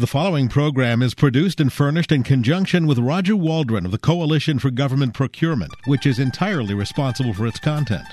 The following program is produced and furnished in conjunction with Roger Waldron of the Coalition for Government Procurement, which is entirely responsible for its content.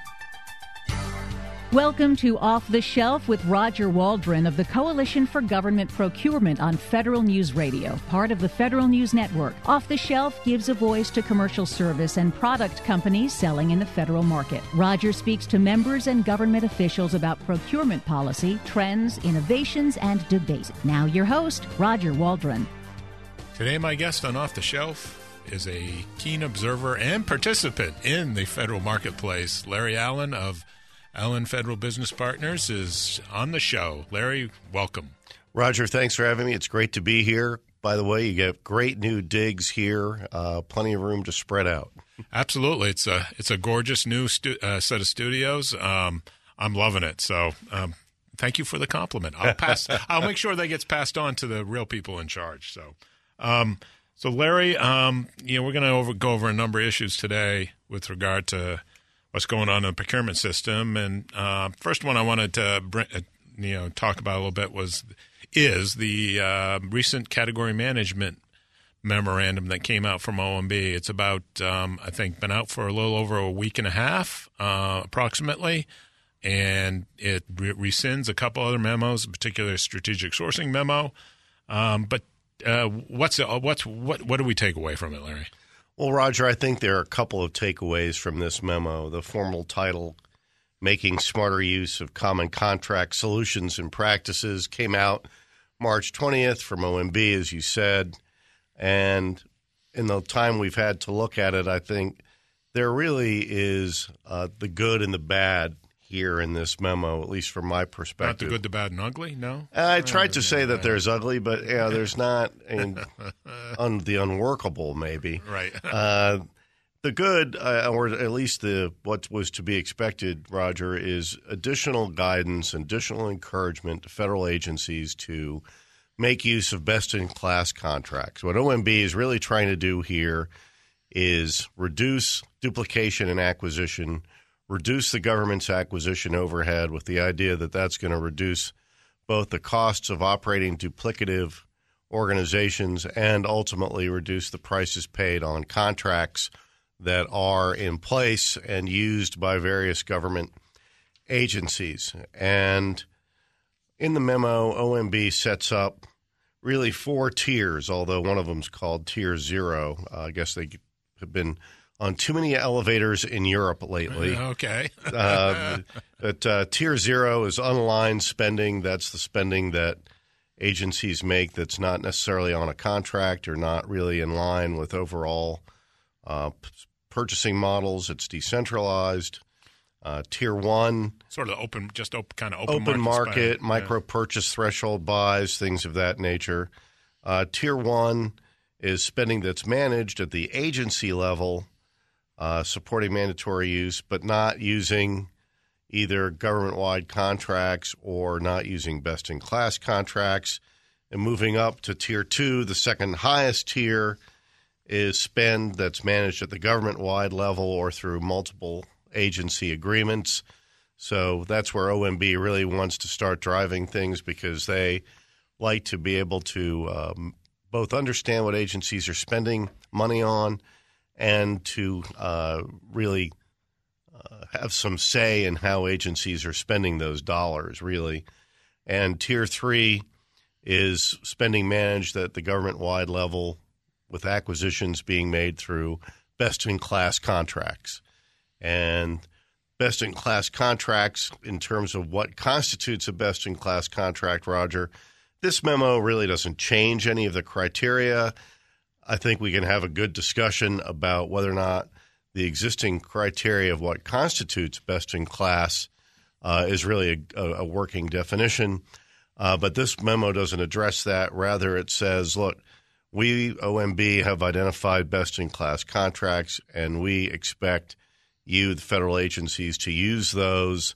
Welcome to Off the Shelf with Roger Waldron of the Coalition for Government Procurement on Federal News Radio, part of the Federal News Network. Off the Shelf gives a voice to commercial service and product companies selling in the federal market. Roger speaks to members and government officials about procurement policy, trends, innovations, and debates. Now, your host, Roger Waldron. Today, my guest on Off the Shelf is a keen observer and participant in the federal marketplace, Larry Allen of Allen Federal Business Partners is on the show. Larry, welcome. Roger, thanks for having me. It's great to be here. By the way, you get great new digs here, uh, plenty of room to spread out. Absolutely, it's a it's a gorgeous new stu- uh, set of studios. Um, I'm loving it. So, um, thank you for the compliment. I'll pass. I'll make sure that gets passed on to the real people in charge. So, um, so Larry, um, you know, we're going to go over a number of issues today with regard to what's going on in the procurement system. And uh, first one I wanted to bring, uh, you know talk about a little bit was is the uh, recent category management memorandum that came out from OMB. It's about um, I think been out for a little over a week and a half uh, approximately. And it re- rescinds a couple other memos, in particular strategic sourcing memo. Um, but uh, what's what's what what do we take away from it, Larry? Well, Roger, I think there are a couple of takeaways from this memo. The formal title, Making Smarter Use of Common Contract Solutions and Practices, came out March 20th from OMB, as you said. And in the time we've had to look at it, I think there really is uh, the good and the bad here in this memo, at least from my perspective. Not the good, the bad, and ugly. No, I tried to say that there's ugly, but yeah, there's not and un, the unworkable maybe. Right. uh, the good, uh, or at least the what was to be expected, Roger, is additional guidance, additional encouragement to federal agencies to make use of best-in-class contracts. What OMB is really trying to do here is reduce duplication and acquisition reduce the government's acquisition overhead with the idea that that's going to reduce both the costs of operating duplicative organizations and ultimately reduce the prices paid on contracts that are in place and used by various government agencies. And in the memo, OMB sets up really four tiers, although one of them is called Tier Zero. Uh, I guess they have been on too many elevators in Europe lately. Okay. uh, but uh, tier zero is unaligned spending. That's the spending that agencies make that's not necessarily on a contract or not really in line with overall uh, purchasing models. It's decentralized. Uh, tier one, sort of open, just open, kind of open, open market, market micro yeah. purchase threshold buys, things of that nature. Uh, tier one is spending that's managed at the agency level uh, supporting mandatory use, but not using either government wide contracts or not using best in class contracts. And moving up to tier two, the second highest tier is spend that's managed at the government wide level or through multiple agency agreements. So that's where OMB really wants to start driving things because they like to be able to um, both understand what agencies are spending money on and to uh, really uh, have some say in how agencies are spending those dollars, really. And tier three is spending managed at the government wide level with acquisitions being made through best in class contracts. And best in class contracts, in terms of what constitutes a best in class contract, Roger, this memo really doesn't change any of the criteria. I think we can have a good discussion about whether or not the existing criteria of what constitutes best in class uh, is really a, a working definition. Uh, but this memo doesn't address that. Rather, it says, look, we, OMB, have identified best in class contracts, and we expect you, the federal agencies, to use those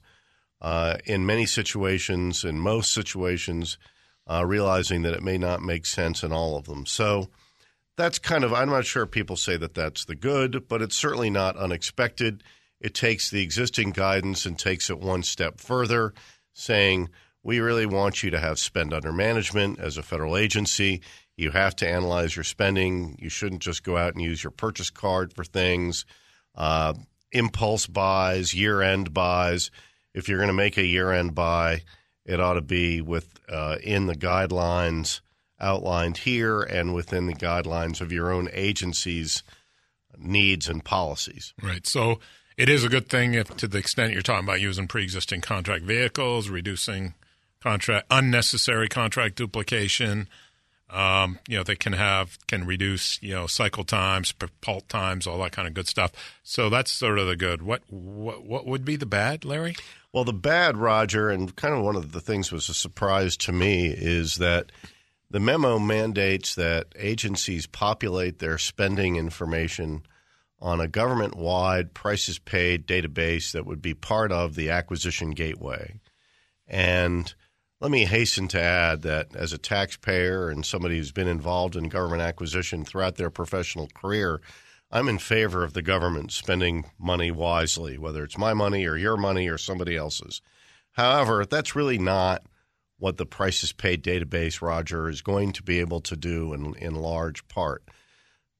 uh, in many situations, in most situations, uh, realizing that it may not make sense in all of them. So, that's kind of, I'm not sure people say that that's the good, but it's certainly not unexpected. It takes the existing guidance and takes it one step further, saying we really want you to have spend under management as a federal agency. You have to analyze your spending. You shouldn't just go out and use your purchase card for things. Uh, impulse buys, year end buys. If you're going to make a year end buy, it ought to be with uh, in the guidelines outlined here and within the guidelines of your own agency's needs and policies. Right. So it is a good thing if, to the extent you're talking about using pre-existing contract vehicles, reducing contract unnecessary contract duplication. Um, you know, they can have can reduce you know cycle times, halt times, all that kind of good stuff. So that's sort of the good. What what what would be the bad, Larry? Well, the bad, Roger, and kind of one of the things was a surprise to me is that the memo mandates that agencies populate their spending information on a government wide prices paid database that would be part of the acquisition gateway. And let me hasten to add that as a taxpayer and somebody who's been involved in government acquisition throughout their professional career, I'm in favor of the government spending money wisely, whether it's my money or your money or somebody else's. However, that's really not what the prices paid database, Roger, is going to be able to do in, in large part.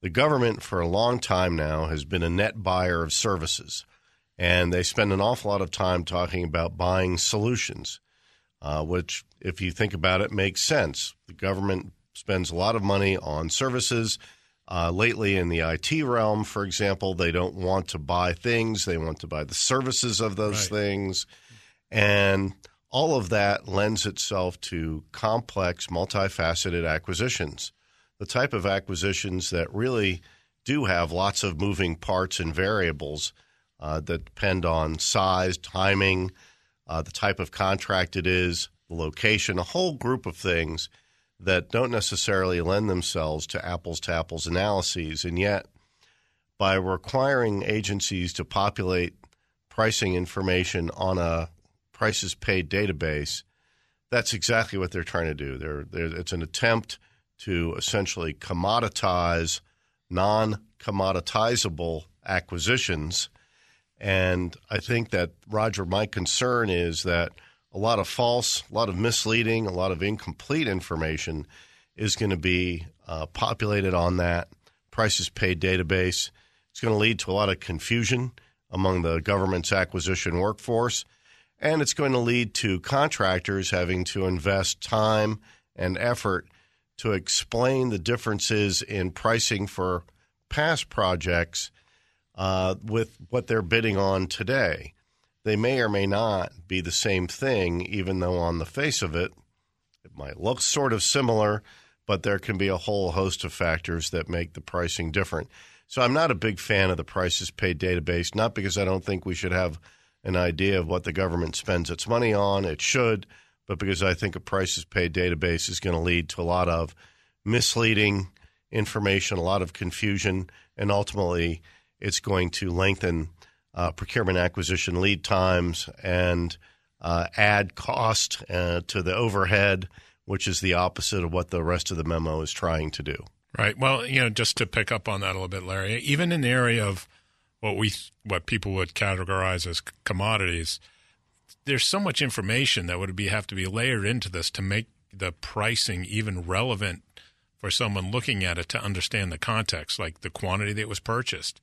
The government, for a long time now, has been a net buyer of services, and they spend an awful lot of time talking about buying solutions uh, which, if you think about it, makes sense. The government spends a lot of money on services. Uh, lately, in the IT realm, for example, they don't want to buy things, they want to buy the services of those right. things. And all of that lends itself to complex, multifaceted acquisitions. The type of acquisitions that really do have lots of moving parts and variables uh, that depend on size, timing, uh, the type of contract it is, the location, a whole group of things that don't necessarily lend themselves to apples to apples analyses. And yet, by requiring agencies to populate pricing information on a prices paid database, that's exactly what they're trying to do. They're, they're, it's an attempt to essentially commoditize non commoditizable acquisitions and I think that, Roger, my concern is that a lot of false, a lot of misleading, a lot of incomplete information is going to be uh, populated on that prices paid database. It's going to lead to a lot of confusion among the government's acquisition workforce. And it's going to lead to contractors having to invest time and effort to explain the differences in pricing for past projects uh, with what they're bidding on today. They may or may not be the same thing, even though on the face of it, it might look sort of similar, but there can be a whole host of factors that make the pricing different. So I'm not a big fan of the prices paid database, not because I don't think we should have an idea of what the government spends its money on. It should, but because I think a prices paid database is going to lead to a lot of misleading information, a lot of confusion, and ultimately it's going to lengthen uh, procurement acquisition lead times and uh, add cost uh, to the overhead, which is the opposite of what the rest of the memo is trying to do. Right. Well, you know, just to pick up on that a little bit, Larry, even in the area of what we what people would categorize as commodities, there's so much information that would be have to be layered into this to make the pricing even relevant for someone looking at it to understand the context, like the quantity that was purchased,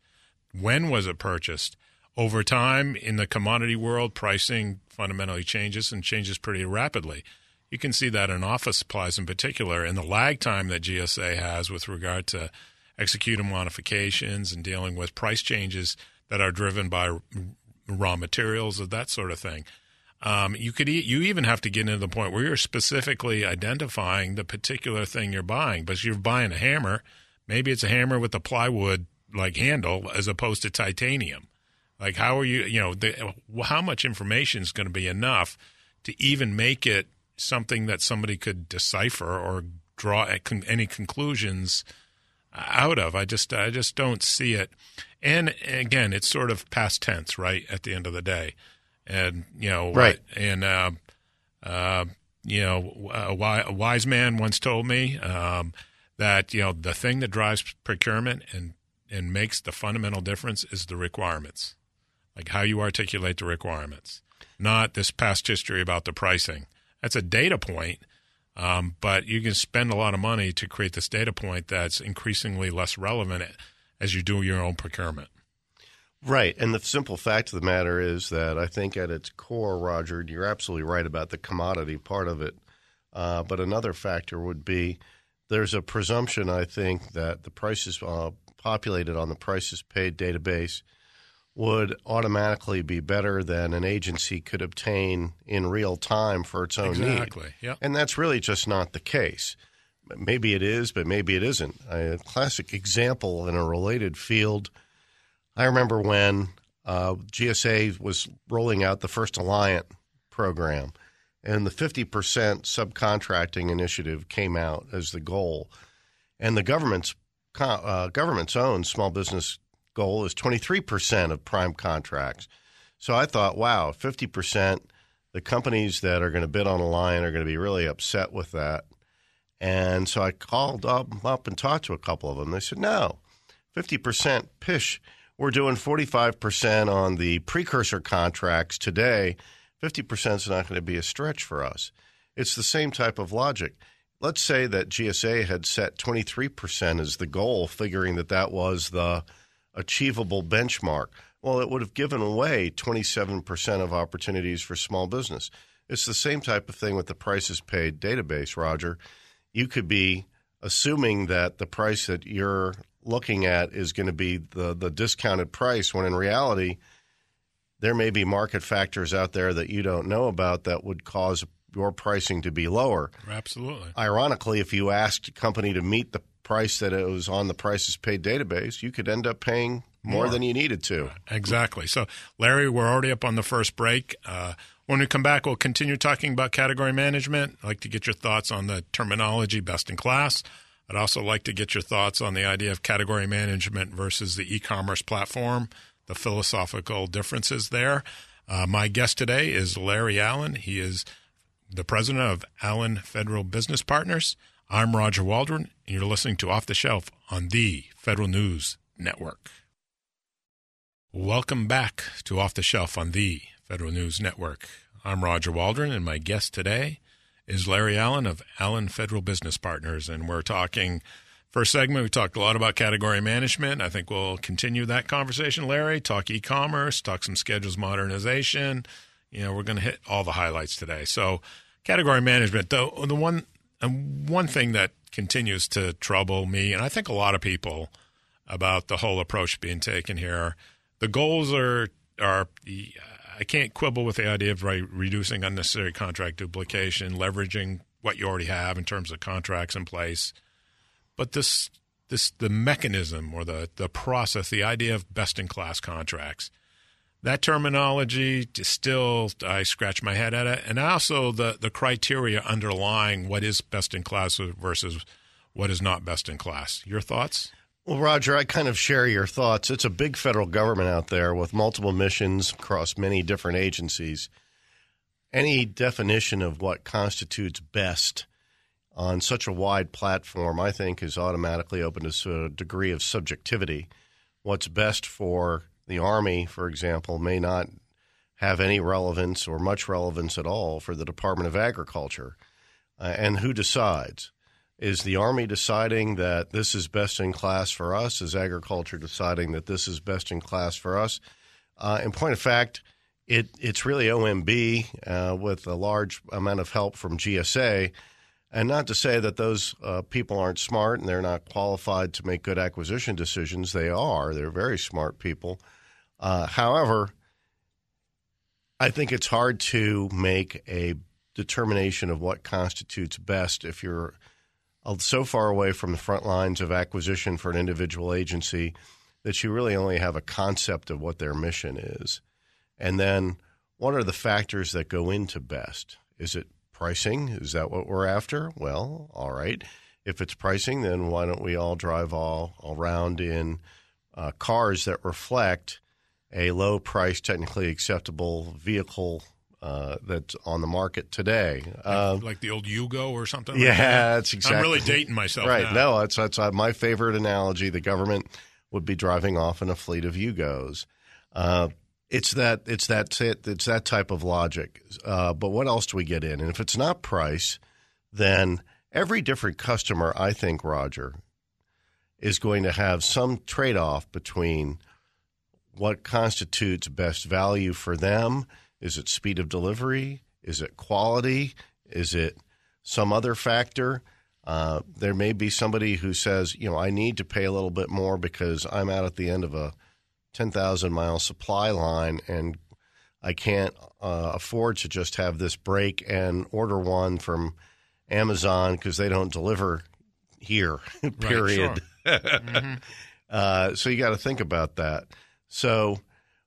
when was it purchased? Over time, in the commodity world, pricing fundamentally changes and changes pretty rapidly. You can see that in office supplies in particular, and the lag time that GSA has with regard to executing modifications and dealing with price changes that are driven by raw materials or that sort of thing. Um, you could e- you even have to get into the point where you're specifically identifying the particular thing you're buying. But you're buying a hammer, maybe it's a hammer with a plywood like handle as opposed to titanium. Like how are you? You know, the, how much information is going to be enough to even make it something that somebody could decipher or draw any conclusions out of? I just I just don't see it. And again, it's sort of past tense, right? At the end of the day, and you know, right? And uh, uh, you know, a, a wise man once told me um, that you know the thing that drives procurement and and makes the fundamental difference is the requirements, like how you articulate the requirements, not this past history about the pricing that's a data point. Um, but you can spend a lot of money to create this data point that's increasingly less relevant as you do your own procurement. Right. And the simple fact of the matter is that I think at its core, Roger, you're absolutely right about the commodity part of it. Uh, but another factor would be there's a presumption, I think, that the prices uh, populated on the prices paid database would automatically be better than an agency could obtain in real time for its own exactly. need. Exactly. Yep. And that's really just not the case. Maybe it is, but maybe it isn't. A classic example in a related field – I remember when uh, GSA was rolling out the first Alliant program, and the 50% subcontracting initiative came out as the goal. And the government's uh, government's own small business goal is 23% of prime contracts. So I thought, wow, 50%, the companies that are going to bid on Alliant are going to be really upset with that. And so I called up, up and talked to a couple of them. They said, no, 50% pish we're doing 45% on the precursor contracts today. 50% is not going to be a stretch for us. It's the same type of logic. Let's say that GSA had set 23% as the goal, figuring that that was the achievable benchmark. Well, it would have given away 27% of opportunities for small business. It's the same type of thing with the prices paid database, Roger. You could be assuming that the price that you're looking at is going to be the the discounted price when in reality there may be market factors out there that you don't know about that would cause your pricing to be lower. Absolutely. Ironically, if you asked a company to meet the price that it was on the prices paid database, you could end up paying more, more. than you needed to. Exactly. So, Larry, we're already up on the first break. Uh, when we come back, we'll continue talking about category management. I'd like to get your thoughts on the terminology best in class. I'd also like to get your thoughts on the idea of category management versus the e commerce platform, the philosophical differences there. Uh, my guest today is Larry Allen. He is the president of Allen Federal Business Partners. I'm Roger Waldron, and you're listening to Off the Shelf on the Federal News Network. Welcome back to Off the Shelf on the Federal News Network. I'm Roger Waldron, and my guest today is Larry Allen of Allen Federal Business Partners. And we're talking, first segment, we talked a lot about category management. I think we'll continue that conversation, Larry, talk e commerce, talk some schedules modernization. You know, we're going to hit all the highlights today. So, category management, the, the one, and one thing that continues to trouble me, and I think a lot of people about the whole approach being taken here, the goals are are I can't quibble with the idea of right, reducing unnecessary contract duplication, leveraging what you already have in terms of contracts in place. But this this the mechanism or the the process, the idea of best in class contracts, that terminology still I scratch my head at it, and also the the criteria underlying what is best in class versus what is not best in class. Your thoughts? Well, Roger, I kind of share your thoughts. It's a big federal government out there with multiple missions across many different agencies. Any definition of what constitutes best on such a wide platform, I think, is automatically open to a degree of subjectivity. What's best for the Army, for example, may not have any relevance or much relevance at all for the Department of Agriculture. Uh, and who decides? Is the Army deciding that this is best in class for us? Is agriculture deciding that this is best in class for us? Uh, in point of fact, it, it's really OMB uh, with a large amount of help from GSA. And not to say that those uh, people aren't smart and they're not qualified to make good acquisition decisions. They are. They're very smart people. Uh, however, I think it's hard to make a determination of what constitutes best if you're so far away from the front lines of acquisition for an individual agency that you really only have a concept of what their mission is. And then what are the factors that go into best? Is it pricing? Is that what we're after? Well, all right. If it's pricing, then why don't we all drive all, all around in uh, cars that reflect a low price, technically acceptable vehicle uh, that's on the market today. Um, like, the old Yugo or something. Yeah, like that? that's exactly. I'm really dating myself. Right? Now. No, that's that's uh, my favorite analogy. The government would be driving off in a fleet of Yugos. Uh, it's that it's that it's that type of logic. Uh, but what else do we get in? And if it's not price, then every different customer, I think, Roger, is going to have some trade off between what constitutes best value for them. Is it speed of delivery? Is it quality? Is it some other factor? Uh, there may be somebody who says, you know, I need to pay a little bit more because I'm out at the end of a 10,000 mile supply line and I can't uh, afford to just have this break and order one from Amazon because they don't deliver here, period. Right, sure. mm-hmm. uh, so you got to think about that. So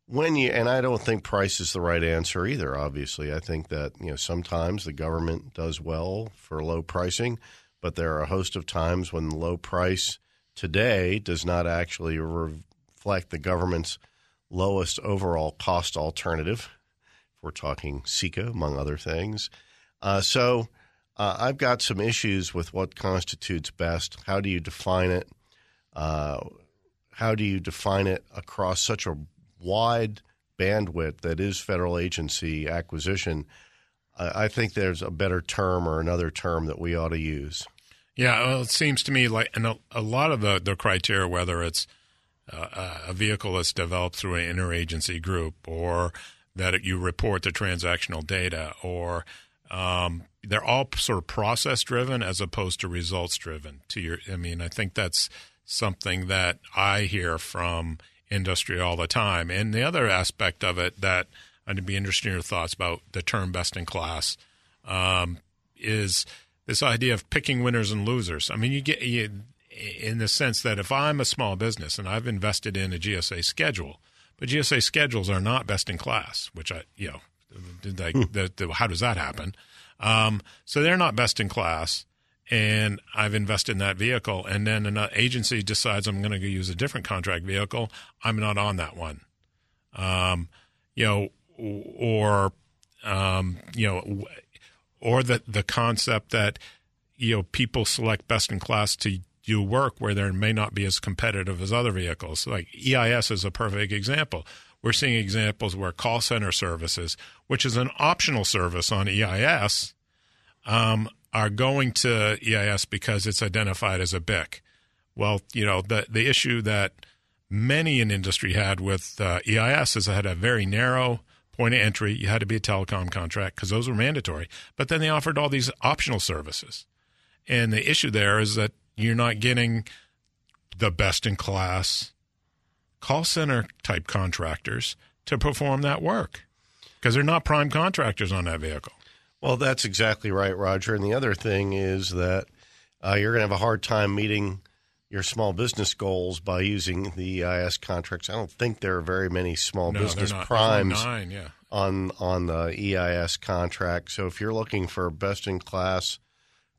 when you and I don't think price is the right answer either. Obviously, I think that you know sometimes the government does well for low pricing, but there are a host of times when low price today does not actually reflect the government's lowest overall cost alternative. If we're talking SECA, among other things, uh, so uh, I've got some issues with what constitutes best. How do you define it? Uh, how do you define it across such a wide bandwidth that is federal agency acquisition? I think there's a better term or another term that we ought to use. Yeah, well, it seems to me like and a, a lot of the, the criteria, whether it's uh, a vehicle that's developed through an interagency group or that you report the transactional data or um, they're all sort of process driven as opposed to results driven to your i mean i think that's something that i hear from industry all the time and the other aspect of it that i'd be interested in your thoughts about the term best in class um, is this idea of picking winners and losers i mean you get you, in the sense that if i'm a small business and i've invested in a gsa schedule but gsa schedules are not best in class which i you know like, hmm. the, the, how does that happen um, so they're not best in class. And I've invested in that vehicle. And then an agency decides I'm going to use a different contract vehicle. I'm not on that one. Um, you know, or, um, you know, or the, the concept that, you know, people select best in class to do work where there may not be as competitive as other vehicles. Like EIS is a perfect example. We're seeing examples where call center services, which is an optional service on EIS, um, are going to EIS because it's identified as a BIC. Well, you know, the, the issue that many in industry had with uh, EIS is it had a very narrow point of entry. You had to be a telecom contract because those were mandatory. But then they offered all these optional services. And the issue there is that you're not getting the best in class call center type contractors to perform that work because they're not prime contractors on that vehicle. Well, that's exactly right, Roger. And the other thing is that uh, you're going to have a hard time meeting your small business goals by using the EIS contracts. I don't think there are very many small no, business primes nine, yeah. on on the EIS contract. So if you're looking for a best in class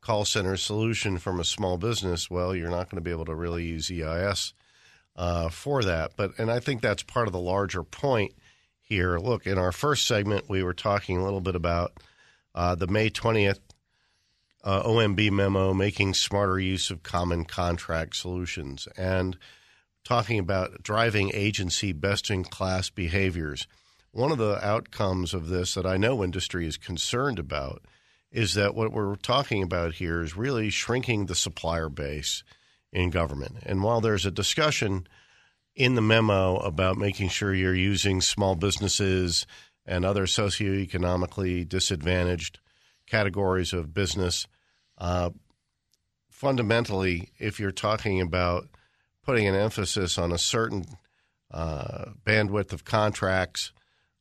call center solution from a small business, well, you're not going to be able to really use EIS uh, for that. But and I think that's part of the larger point here. Look, in our first segment, we were talking a little bit about uh, the May twentieth uh, OMB memo, making smarter use of common contract solutions, and talking about driving agency best in class behaviors. One of the outcomes of this that I know industry is concerned about is that what we're talking about here is really shrinking the supplier base in government. And while there's a discussion in the memo about making sure you're using small businesses and other socioeconomically disadvantaged categories of business, uh, fundamentally, if you're talking about putting an emphasis on a certain uh, bandwidth of contracts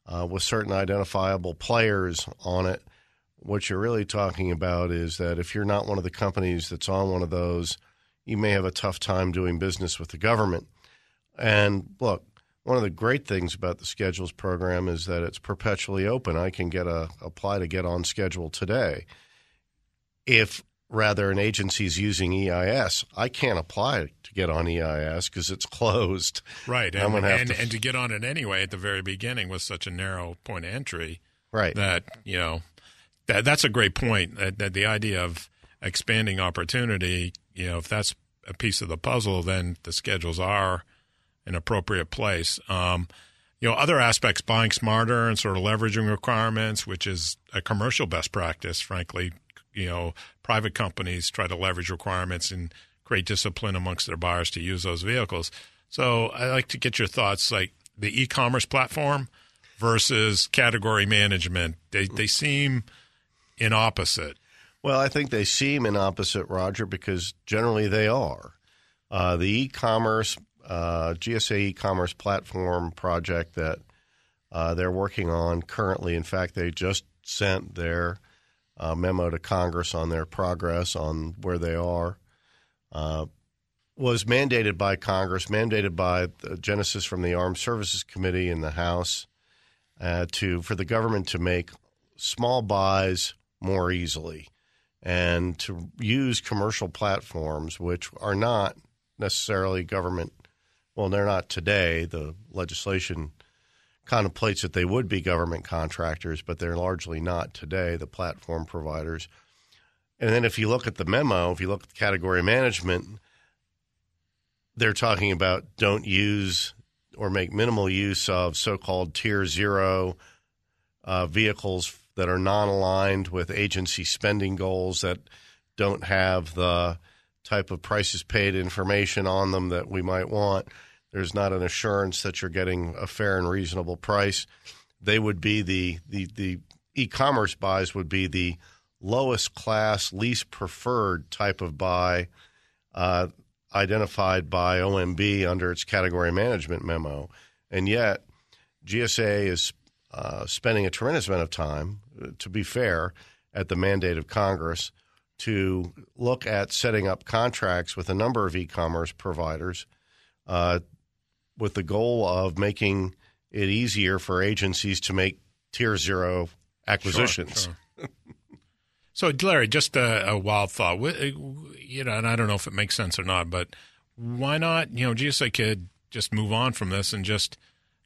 uh, with certain identifiable players on it, what you're really talking about is that if you're not one of the companies that's on one of those – you may have a tough time doing business with the government. And look, one of the great things about the schedules program is that it's perpetually open. I can get a apply to get on schedule today. If rather an agency is using EIS, I can't apply to get on EIS because it's closed. Right, and, and, to, and to get on it anyway at the very beginning with such a narrow point of entry. Right. That you know, that that's a great point. That, that the idea of expanding opportunity you know, if that's a piece of the puzzle, then the schedules are an appropriate place. Um, you know, other aspects, buying smarter and sort of leveraging requirements, which is a commercial best practice, frankly. You know, private companies try to leverage requirements and create discipline amongst their buyers to use those vehicles. So I like to get your thoughts, like the e-commerce platform versus category management. They they seem in opposite. Well, I think they seem in opposite, Roger, because generally they are. Uh, the e-commerce uh, GSA e-commerce platform project that uh, they're working on currently. In fact, they just sent their uh, memo to Congress on their progress on where they are. Uh, was mandated by Congress, mandated by Genesis from the Armed Services Committee in the House, uh, to for the government to make small buys more easily and to use commercial platforms, which are not necessarily government. Well, they're not today. The legislation contemplates that they would be government contractors, but they're largely not today, the platform providers. And then if you look at the memo, if you look at category management, they're talking about don't use or make minimal use of so called tier zero uh, vehicles that are non aligned with agency spending goals that don't have the type of prices paid information on them that we might want. There's not an assurance that you're getting a fair and reasonable price. They would be the, the, the e commerce buys would be the lowest class, least preferred type of buy uh, identified by OMB under its category management memo. And yet, GSA is uh, spending a tremendous amount of time, uh, to be fair, at the mandate of Congress to look at setting up contracts with a number of e commerce providers uh, with the goal of making it easier for agencies to make tier zero acquisitions. Sure, sure. So, Larry, just a, a, wild thought. You know, and I don't know if it makes sense or not, but why not? You know, GSA could just move on from this and just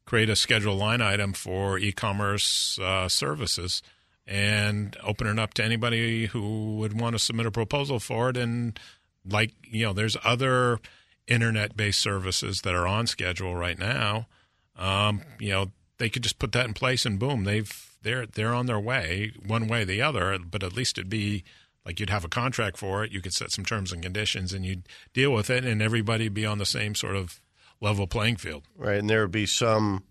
create a schedule line item for e-commerce uh, services and open it up to anybody who would want to submit a proposal for it. And like you know, there's other internet-based services that are on schedule right now. Um, you know, they could just put that in place, and boom, they've they're they're on their way, one way or the other. But at least it'd be like you'd have a contract for it. You could set some terms and conditions, and you'd deal with it, and everybody be on the same sort of level playing field. Right, and there would be some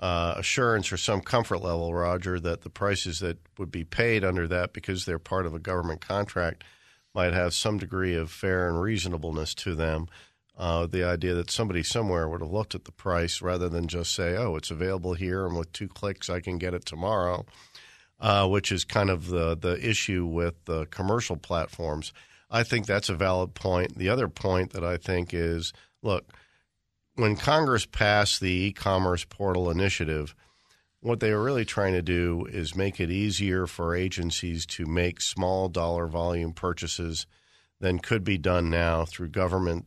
uh, assurance or some comfort level, Roger, that the prices that would be paid under that, because they're part of a government contract, might have some degree of fair and reasonableness to them. Uh, the idea that somebody somewhere would have looked at the price rather than just say, "Oh, it's available here, and with two clicks, I can get it tomorrow," uh, which is kind of the the issue with the commercial platforms. I think that's a valid point. The other point that I think is, look, when Congress passed the e-commerce portal initiative, what they were really trying to do is make it easier for agencies to make small dollar volume purchases than could be done now through government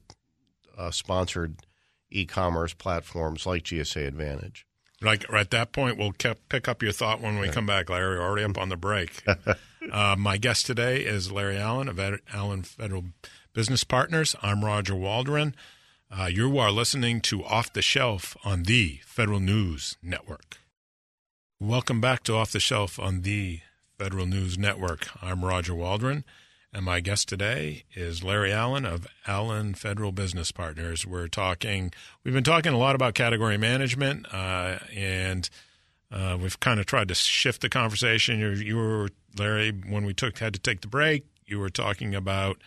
uh, sponsored e-commerce platforms like GSA Advantage. Like at that point, we'll pick up your thought when we come back, Larry. We're already up on the break. uh, my guest today is Larry Allen of Allen Federal Business Partners. I'm Roger Waldron. Uh, you are listening to Off the Shelf on the Federal News Network. Welcome back to Off the Shelf on the Federal News Network. I'm Roger Waldron. And my guest today is Larry Allen of Allen Federal Business Partners. We're talking, we've been talking a lot about category management, uh, and uh, we've kind of tried to shift the conversation. You, you were, Larry, when we took had to take the break, you were talking about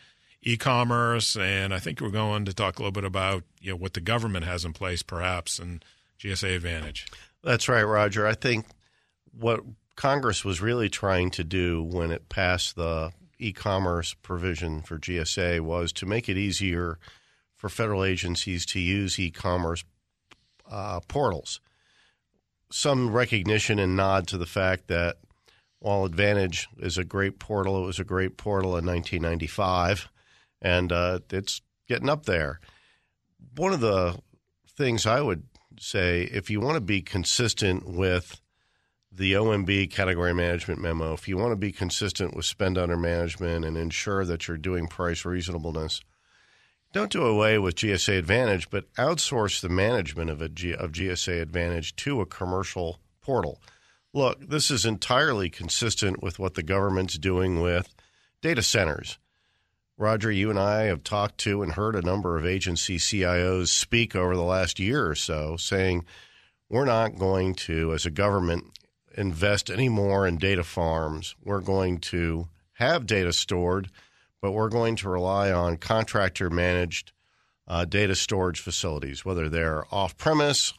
e-commerce, and I think we're going to talk a little bit about you know what the government has in place, perhaps, and GSA Advantage. That's right, Roger. I think what Congress was really trying to do when it passed the e-commerce provision for GSA was to make it easier for federal agencies to use e-commerce uh, portals. Some recognition and nod to the fact that while Advantage is a great portal, it was a great portal in 1995, and uh, it's getting up there. One of the things I would say, if you want to be consistent with the OMB category management memo, if you want to be consistent with spend under management and ensure that you're doing price reasonableness, don't do away with GSA Advantage, but outsource the management of, of GSA Advantage to a commercial portal. Look, this is entirely consistent with what the government's doing with data centers. Roger, you and I have talked to and heard a number of agency CIOs speak over the last year or so saying we're not going to, as a government, invest any more in data farms. We're going to have data stored but we're going to rely on contractor managed uh, data storage facilities, whether they're off premise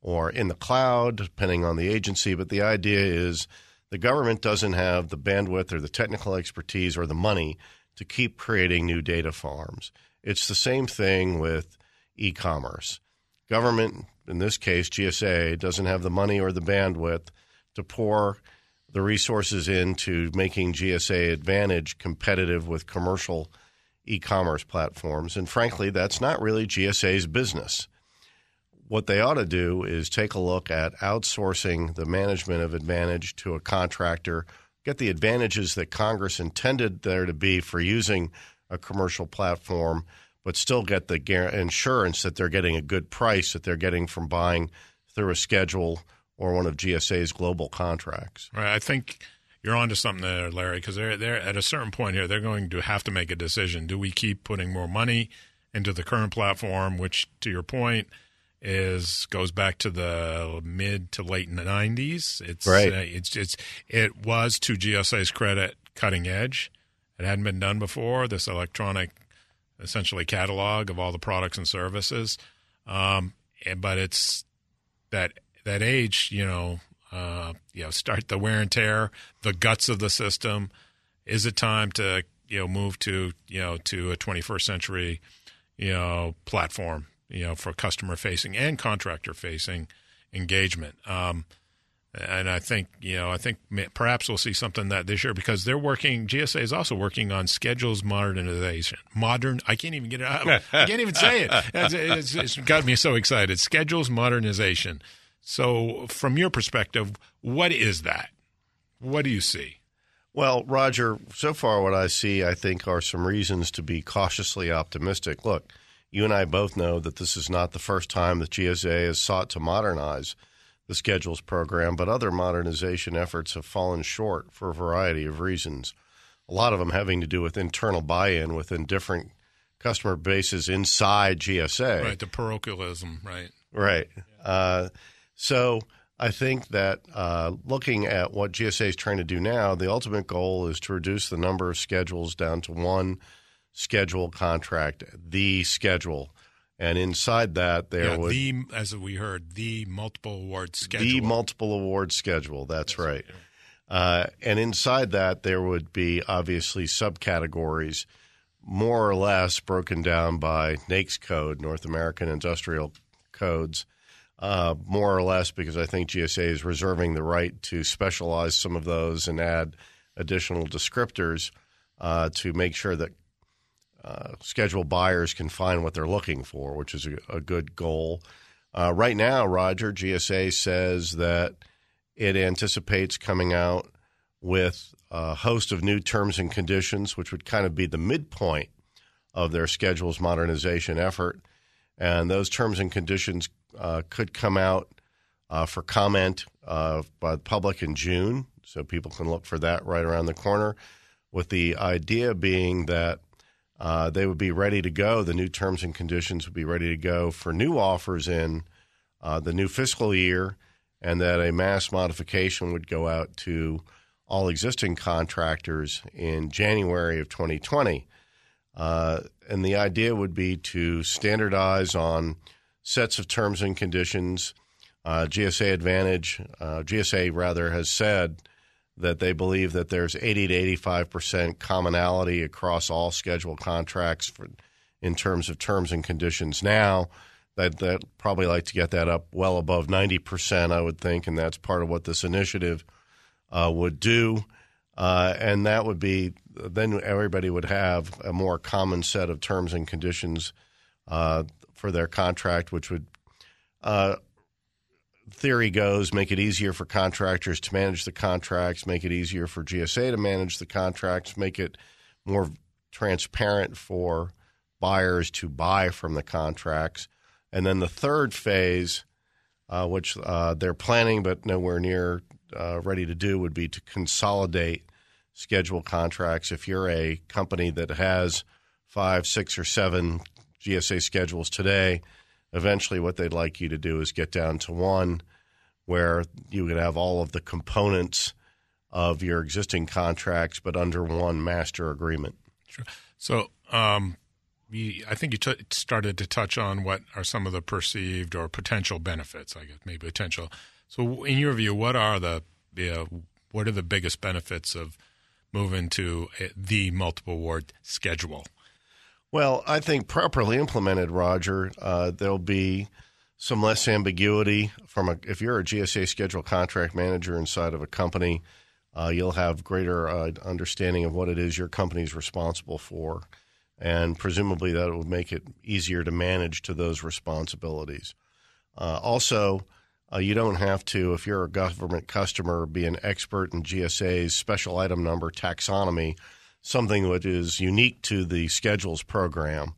or in the cloud, depending on the agency. But the idea is the government doesn't have the bandwidth or the technical expertise or the money to keep creating new data farms. It's the same thing with e commerce. Government, in this case, GSA, doesn't have the money or the bandwidth to pour the resources into making GSA Advantage competitive with commercial e commerce platforms. And frankly, that's not really GSA's business. What they ought to do is take a look at outsourcing the management of Advantage to a contractor, get the advantages that Congress intended there to be for using a commercial platform, but still get the insurance that they're getting a good price that they're getting from buying through a schedule or one of GSA's global contracts. Right. I think you're onto something there, Larry, because they're they're at a certain point here. They're going to have to make a decision. Do we keep putting more money into the current platform, which, to your point, is goes back to the mid to late 90s. It's right. Uh, it's it's it was to GSA's credit cutting edge. It hadn't been done before. This electronic, essentially catalog of all the products and services, um, and, but it's that that age, you know, uh, you know, start the wear and tear, the guts of the system. Is it time to you know move to you know to a 21st century you know platform you know for customer facing and contractor facing engagement? Um, and I think you know I think perhaps we'll see something that this year because they're working. GSA is also working on schedules modernization. Modern. I can't even get it out. I can't even say it. It's, it's, it's got me so excited. Schedules modernization. So, from your perspective, what is that? What do you see? Well, Roger, so far what I see, I think, are some reasons to be cautiously optimistic. Look, you and I both know that this is not the first time that GSA has sought to modernize the schedules program, but other modernization efforts have fallen short for a variety of reasons. A lot of them having to do with internal buy in within different customer bases inside GSA. Right, the parochialism, right. Right. Uh, so I think that uh, looking at what GSA is trying to do now, the ultimate goal is to reduce the number of schedules down to one schedule contract, the schedule. And inside that, there yeah, was the, as we heard, the multiple award schedule. The multiple award schedule. That's, right. Uh, and inside that, there would be obviously subcategories, more or less broken down by NAICS code, North American Industrial Codes, uh, more or less because I think GSA is reserving the right to specialize some of those and add additional descriptors uh, to make sure that uh, schedule buyers can find what they're looking for, which is a, a good goal. Uh, right now, Roger, GSA says that it anticipates coming out with a host of new terms and conditions, which would kind of be the midpoint of their schedules modernization effort. And those terms and conditions uh, could come out uh, for comment uh, by the public in June, so people can look for that right around the corner. With the idea being that uh, they would be ready to go, the new terms and conditions would be ready to go for new offers in uh, the new fiscal year, and that a mass modification would go out to all existing contractors in January of 2020. Uh, and the idea would be to standardize on sets of terms and conditions. Uh, GSA Advantage, uh, GSA rather, has said that they believe that there's 80 to 85 percent commonality across all scheduled contracts for, in terms of terms and conditions now. That that probably like to get that up well above 90 percent, I would think, and that's part of what this initiative uh, would do. Uh, and that would be then everybody would have a more common set of terms and conditions uh, for their contract, which would, uh, theory goes, make it easier for contractors to manage the contracts, make it easier for GSA to manage the contracts, make it more transparent for buyers to buy from the contracts. And then the third phase, uh, which uh, they're planning but nowhere near uh, ready to do, would be to consolidate schedule contracts. If you're a company that has five, six, or seven GSA schedules today, eventually what they'd like you to do is get down to one where you could have all of the components of your existing contracts, but under one master agreement. Sure. So, um, you, I think you t- started to touch on what are some of the perceived or potential benefits. I guess maybe potential. So, in your view, what are the uh, what are the biggest benefits of moving to the multiple award schedule? Well, I think properly implemented, Roger, uh, there'll be some less ambiguity from a, if you're a GSA schedule contract manager inside of a company, uh, you'll have greater uh, understanding of what it is your company is responsible for, and presumably that will make it easier to manage to those responsibilities. Uh, also, uh, you don't have to, if you're a government customer, be an expert in GSA's special item number taxonomy, something that is unique to the schedules program.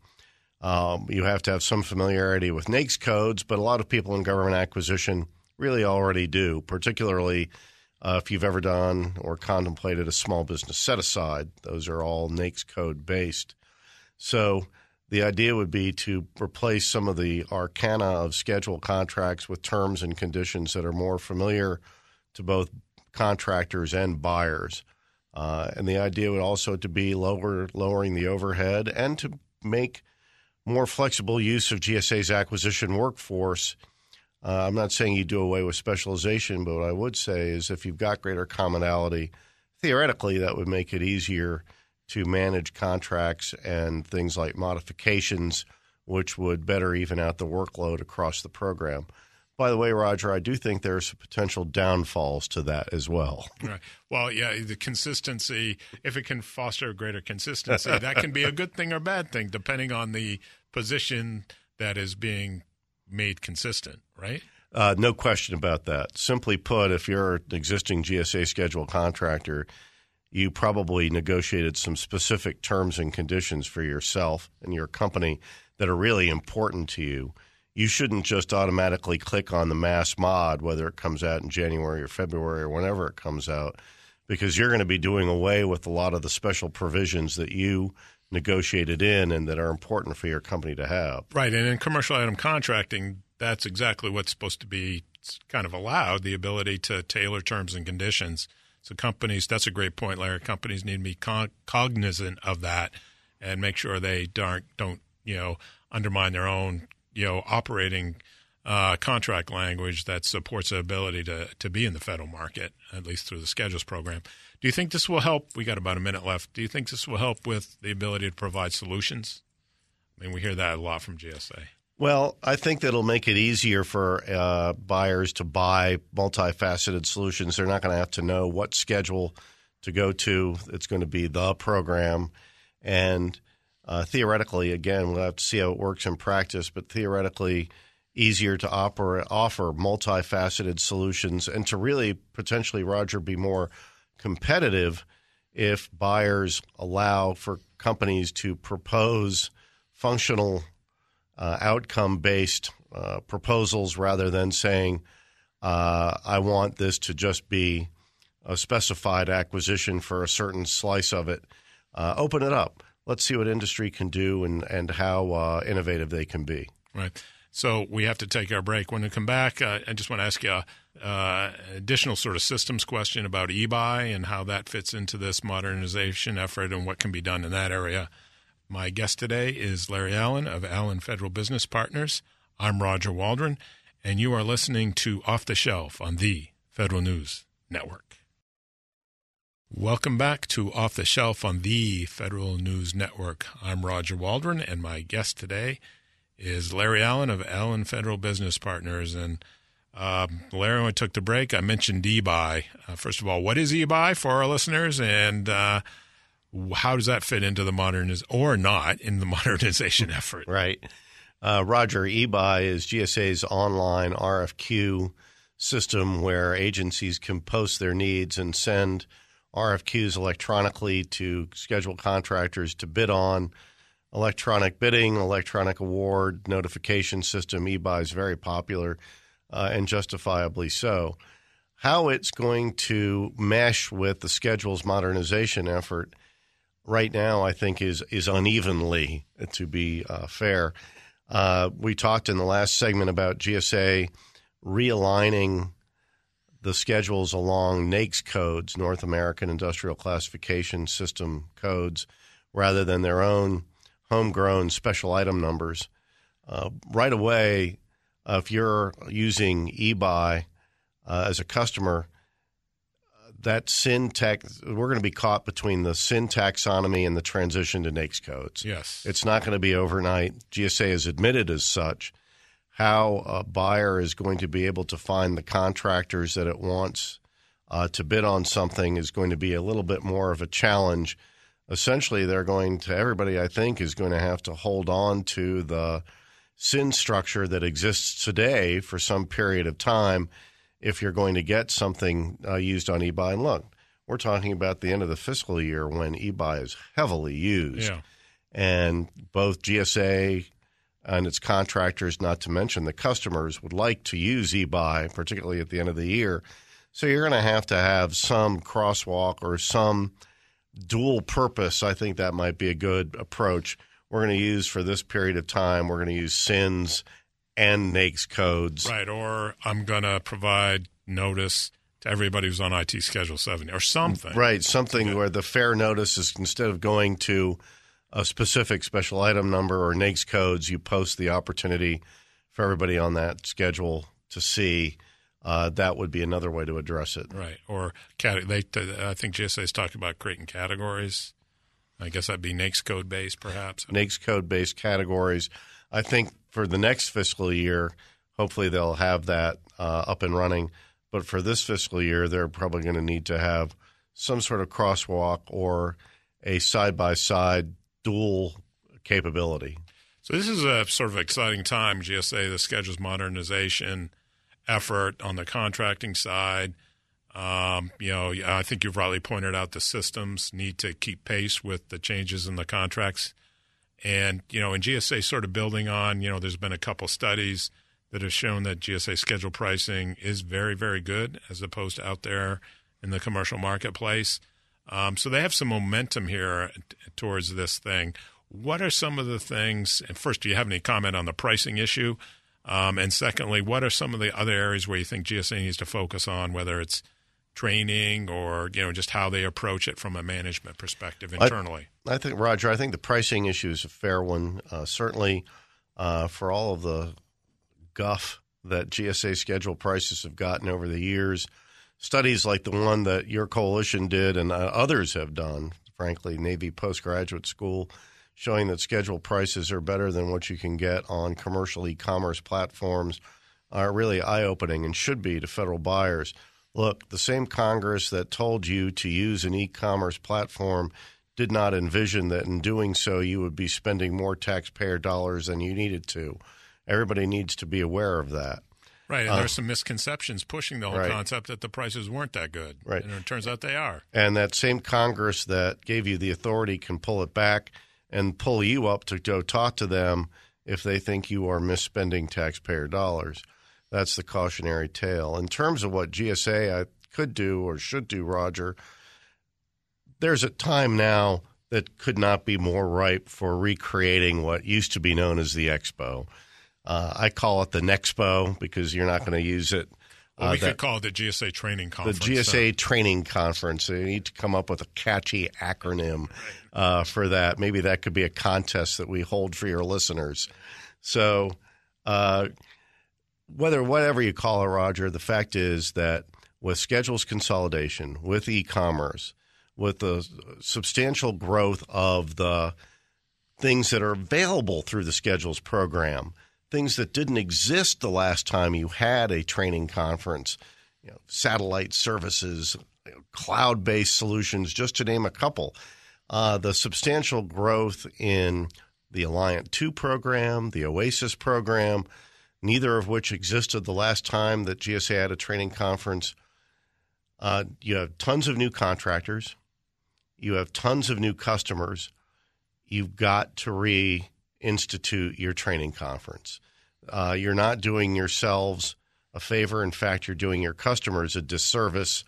Um, you have to have some familiarity with NAICS codes, but a lot of people in government acquisition really already do, particularly uh, if you've ever done or contemplated a small business set aside. Those are all NAICS code based. So the idea would be to replace some of the arcana of schedule contracts with terms and conditions that are more familiar to both contractors and buyers. Uh, and the idea would also to be lower lowering the overhead and to make more flexible use of GSA's acquisition workforce. Uh, I'm not saying you do away with specialization, but what I would say is if you've got greater commonality, theoretically that would make it easier to manage contracts and things like modifications, which would better even out the workload across the program. By the way, Roger, I do think there's potential downfalls to that as well. Right. Well, yeah, the consistency, if it can foster greater consistency, that can be a good thing or bad thing, depending on the position that is being made consistent, right? Uh, no question about that. Simply put, if you're an existing GSA schedule contractor, you probably negotiated some specific terms and conditions for yourself and your company that are really important to you you shouldn't just automatically click on the mass mod, whether it comes out in January or February or whenever it comes out, because you're going to be doing away with a lot of the special provisions that you negotiated in and that are important for your company to have. Right. And in commercial item contracting, that's exactly what's supposed to be kind of allowed the ability to tailor terms and conditions. So companies, that's a great point, Larry. Companies need to be con- cognizant of that and make sure they don't, don't you know, undermine their own you know operating uh, contract language that supports the ability to to be in the federal market, at least through the schedules program. Do you think this will help? We got about a minute left. Do you think this will help with the ability to provide solutions? I mean, we hear that a lot from GSA. Well, I think that'll make it easier for uh, buyers to buy multifaceted solutions. They're not going to have to know what schedule to go to. It's going to be the program, and uh, theoretically, again, we'll have to see how it works in practice, but theoretically, easier to operate, offer multifaceted solutions and to really potentially, Roger, be more competitive if buyers allow for companies to propose functional uh, outcome based uh, proposals rather than saying, uh, I want this to just be a specified acquisition for a certain slice of it. Uh, open it up let's see what industry can do and and how uh, innovative they can be. Right. So we have to take our break. When we come back, uh, I just want to ask you an uh, additional sort of systems question about eBuy and how that fits into this modernization effort and what can be done in that area. My guest today is Larry Allen of Allen Federal Business Partners. I'm Roger Waldron, and you are listening to Off the Shelf on the Federal News Network. Welcome back to Off the Shelf on the Federal News Network. I'm Roger Waldron, and my guest today is Larry Allen of Allen Federal Business Partners. And um, Larry, when I took the break, I mentioned eBuy. Uh, first of all, what is eBuy for our listeners, and uh, how does that fit into the moderniz or not in the modernization effort? Right, uh, Roger. eBuy is GSA's online RFQ system where agencies can post their needs and send RFQs electronically to schedule contractors to bid on. electronic bidding, electronic award notification system. eBuy is very popular uh, and justifiably so. How it's going to mesh with the schedule's modernization effort right now, I think, is is unevenly, to be uh, fair. Uh, we talked in the last segment about GSA realigning the schedules along NAICS codes, North American Industrial Classification System codes, rather than their own homegrown special item numbers. Uh, right away, uh, if you're using eBuy uh, as a customer, that SIN tax, we're going to be caught between the SIN taxonomy and the transition to NAICS codes. Yes. It's not going to be overnight. GSA has admitted as such. How a buyer is going to be able to find the contractors that it wants uh, to bid on something is going to be a little bit more of a challenge. Essentially, they're going to, everybody I think is going to have to hold on to the SIN structure that exists today for some period of time if you're going to get something uh, used on eBuy. And look, we're talking about the end of the fiscal year when eBuy is heavily used. Yeah. And both GSA and its contractors, not to mention the customers, would like to use eBuy, particularly at the end of the year. So you're going to have to have some crosswalk or some dual purpose. I think that might be a good approach. We're going to use for this period of time, we're going to use SINs and NAICS codes. Right. Or I'm going to provide notice to everybody who's on IT Schedule 70 or something. Right. Something yeah. where the fair notice is instead of going to a specific special item number or NAICS codes, you post the opportunity for everybody on that schedule to see. Uh, that would be another way to address it. Right. Or they, I think GSA is talking about creating categories. I guess that'd be NAICS code based, perhaps. NAICS code based categories. I think for the next fiscal year, hopefully they'll have that uh, up and running. But for this fiscal year, they're probably going to need to have some sort of crosswalk or a side by side dual capability. So this is a sort of exciting time. GSA, the schedules modernization effort on the contracting side. Um, you know, I think you've rightly pointed out the systems need to keep pace with the changes in the contracts and, you know, in GSA sort of building on, you know, there's been a couple studies that have shown that GSA schedule pricing is very, very good as opposed to out there in the commercial marketplace. Um, so they have some momentum here towards this thing. What are some of the things? And first, do you have any comment on the pricing issue? Um, and secondly, what are some of the other areas where you think GSA needs to focus on, whether it's training or you know just how they approach it from a management perspective internally? I, I think Roger, I think the pricing issue is a fair one. Uh, certainly, uh, for all of the guff that GSA schedule prices have gotten over the years, studies like the one that your coalition did and uh, others have done, frankly, Navy Postgraduate School, showing that schedule prices are better than what you can get on commercial e-commerce platforms, are really eye-opening and should be to federal buyers look, the same Congress that told you to use an e commerce platform did not envision that in doing so you would be spending more taxpayer dollars than you needed to. Everybody needs to be aware of that. Right, and uh, there's some misconceptions pushing the whole right. concept that the prices weren't that good. Right. And it turns out they are. And that same Congress that gave you the authority can pull it back and pull you up to go talk to them if they think you are misspending taxpayer dollars. That's the cautionary tale. In terms of what GSA uh, could do or should do, Roger, there's a time now that could not be more ripe for recreating what used to be known as the Expo. Uh, I call it the Nexpo because you're not going to use it. Well, we uh, that, could call it the GSA Training Conference. The GSA so. Training Conference. They need to come up with a catchy acronym uh, for that. Maybe that could be a contest that we hold for your listeners. So, uh, whether whatever you call it, Roger, the fact is that with schedules consolidation, with e-commerce, with the substantial growth of the things that are available through the schedules program, things that didn't exist the last time you had a training conference, you know, satellite services, you know, cloud-based solutions, just to name a couple. Uh, the substantial growth in the Alliant 2 program, the OASIS program, neither of which existed the last time that GSA had a training conference. Uh, you have tons of new contractors, you have tons of new customers, you've got to reinstitute your training conference. Uh, you're not doing yourselves a favor. In fact, you're doing your customers a disservice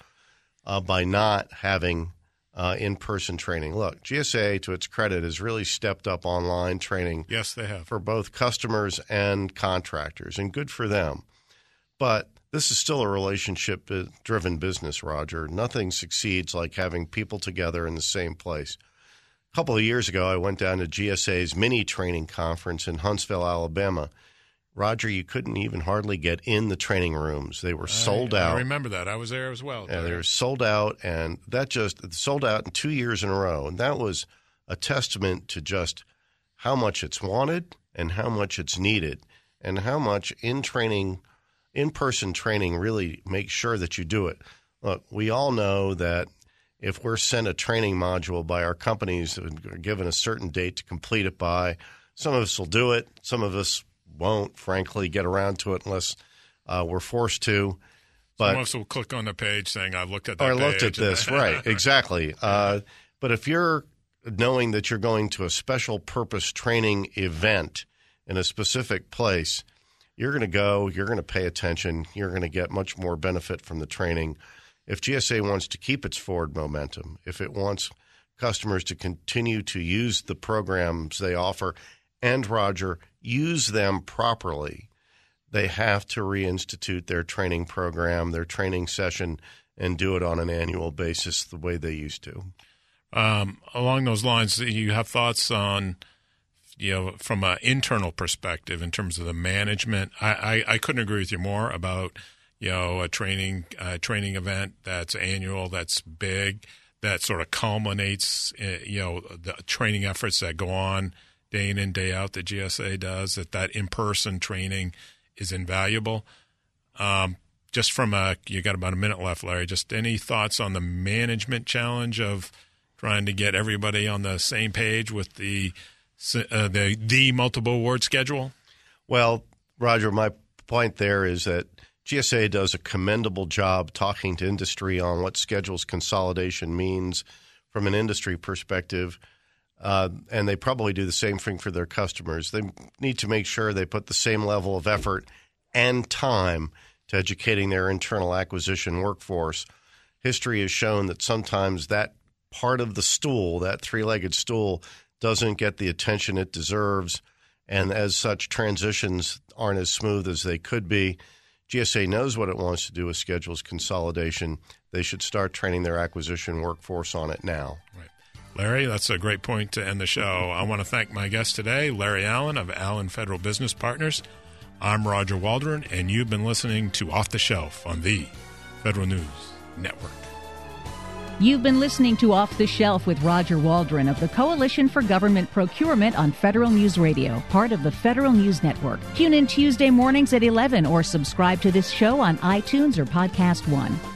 uh, by not having uh, in person training. Look, GSA, to its credit, has really stepped up online training. Yes, they have. For both customers and contractors, and good for them. But this is still a relationship driven business, Roger. Nothing succeeds like having people together in the same place. A couple of years ago, I went down to GSA's mini training conference in Huntsville, Alabama Roger, you couldn't even hardly get in the training rooms. They were sold I, out. I remember that. I was there as well. And they were sold out, and that just sold out in two years in a row. And that was a testament to just how much it's wanted and how much it's needed, and how much in training, in person training, really makes sure that you do it. Look, we all know that if we're sent a training module by our companies, and given a certain date to complete it by, some of us will do it. Some of us won't, frankly, get around to it unless uh, we're forced to. But will click on the page saying, "I've looked at that." Or I looked at this, right? Exactly. Uh, but if you're knowing that you're going to a special purpose training event in a specific place, you're going to go. You're going to pay attention. You're going to get much more benefit from the training. If GSA wants to keep its forward momentum, if it wants customers to continue to use the programs they offer, and Roger use them properly, they have to reinstitute their training program, their training session, and do it on an annual basis the way they used to. Um, along those lines, you have thoughts on, you know, from an internal perspective in terms of the management. I, I, I couldn't agree with you more about, you know, a training uh, training event that's annual, that's big, that sort of culminates, uh, you know, the training efforts that go on day in and day out that GSA does, that that in-person training is invaluable. Um, just from a, you got about a minute left, Larry. Just any thoughts on the management challenge of trying to get everybody on the same page with the uh, the the multiple award schedule? Well, Roger, my point there is that GSA does a commendable job talking to industry on what schedules consolidation means from an industry perspective. Uh, and they probably do the same thing for their customers. They need to make sure they put the same level of effort and time to educating their internal acquisition workforce. History has shown that sometimes that part of the stool, that three legged stool, doesn't get the attention it deserves. And as such, transitions aren't as smooth as they could be. GSA knows what it wants to do with schedules consolidation. They should start training their acquisition workforce on it now. Right. Larry, that's a great point to end the show. Mm-hmm. I want to thank my guest today, Larry Allen of Allen Federal Business Partners. I'm Roger Waldron, and you've been listening to Off the Shelf on the Federal News Network. You've been listening to Off the Shelf with Roger Waldron of the Coalition for Government Procurement on Federal News Radio, part of the Federal News Network. Tune in Tuesday mornings at 11 or subscribe to this show on iTunes or Podcast One.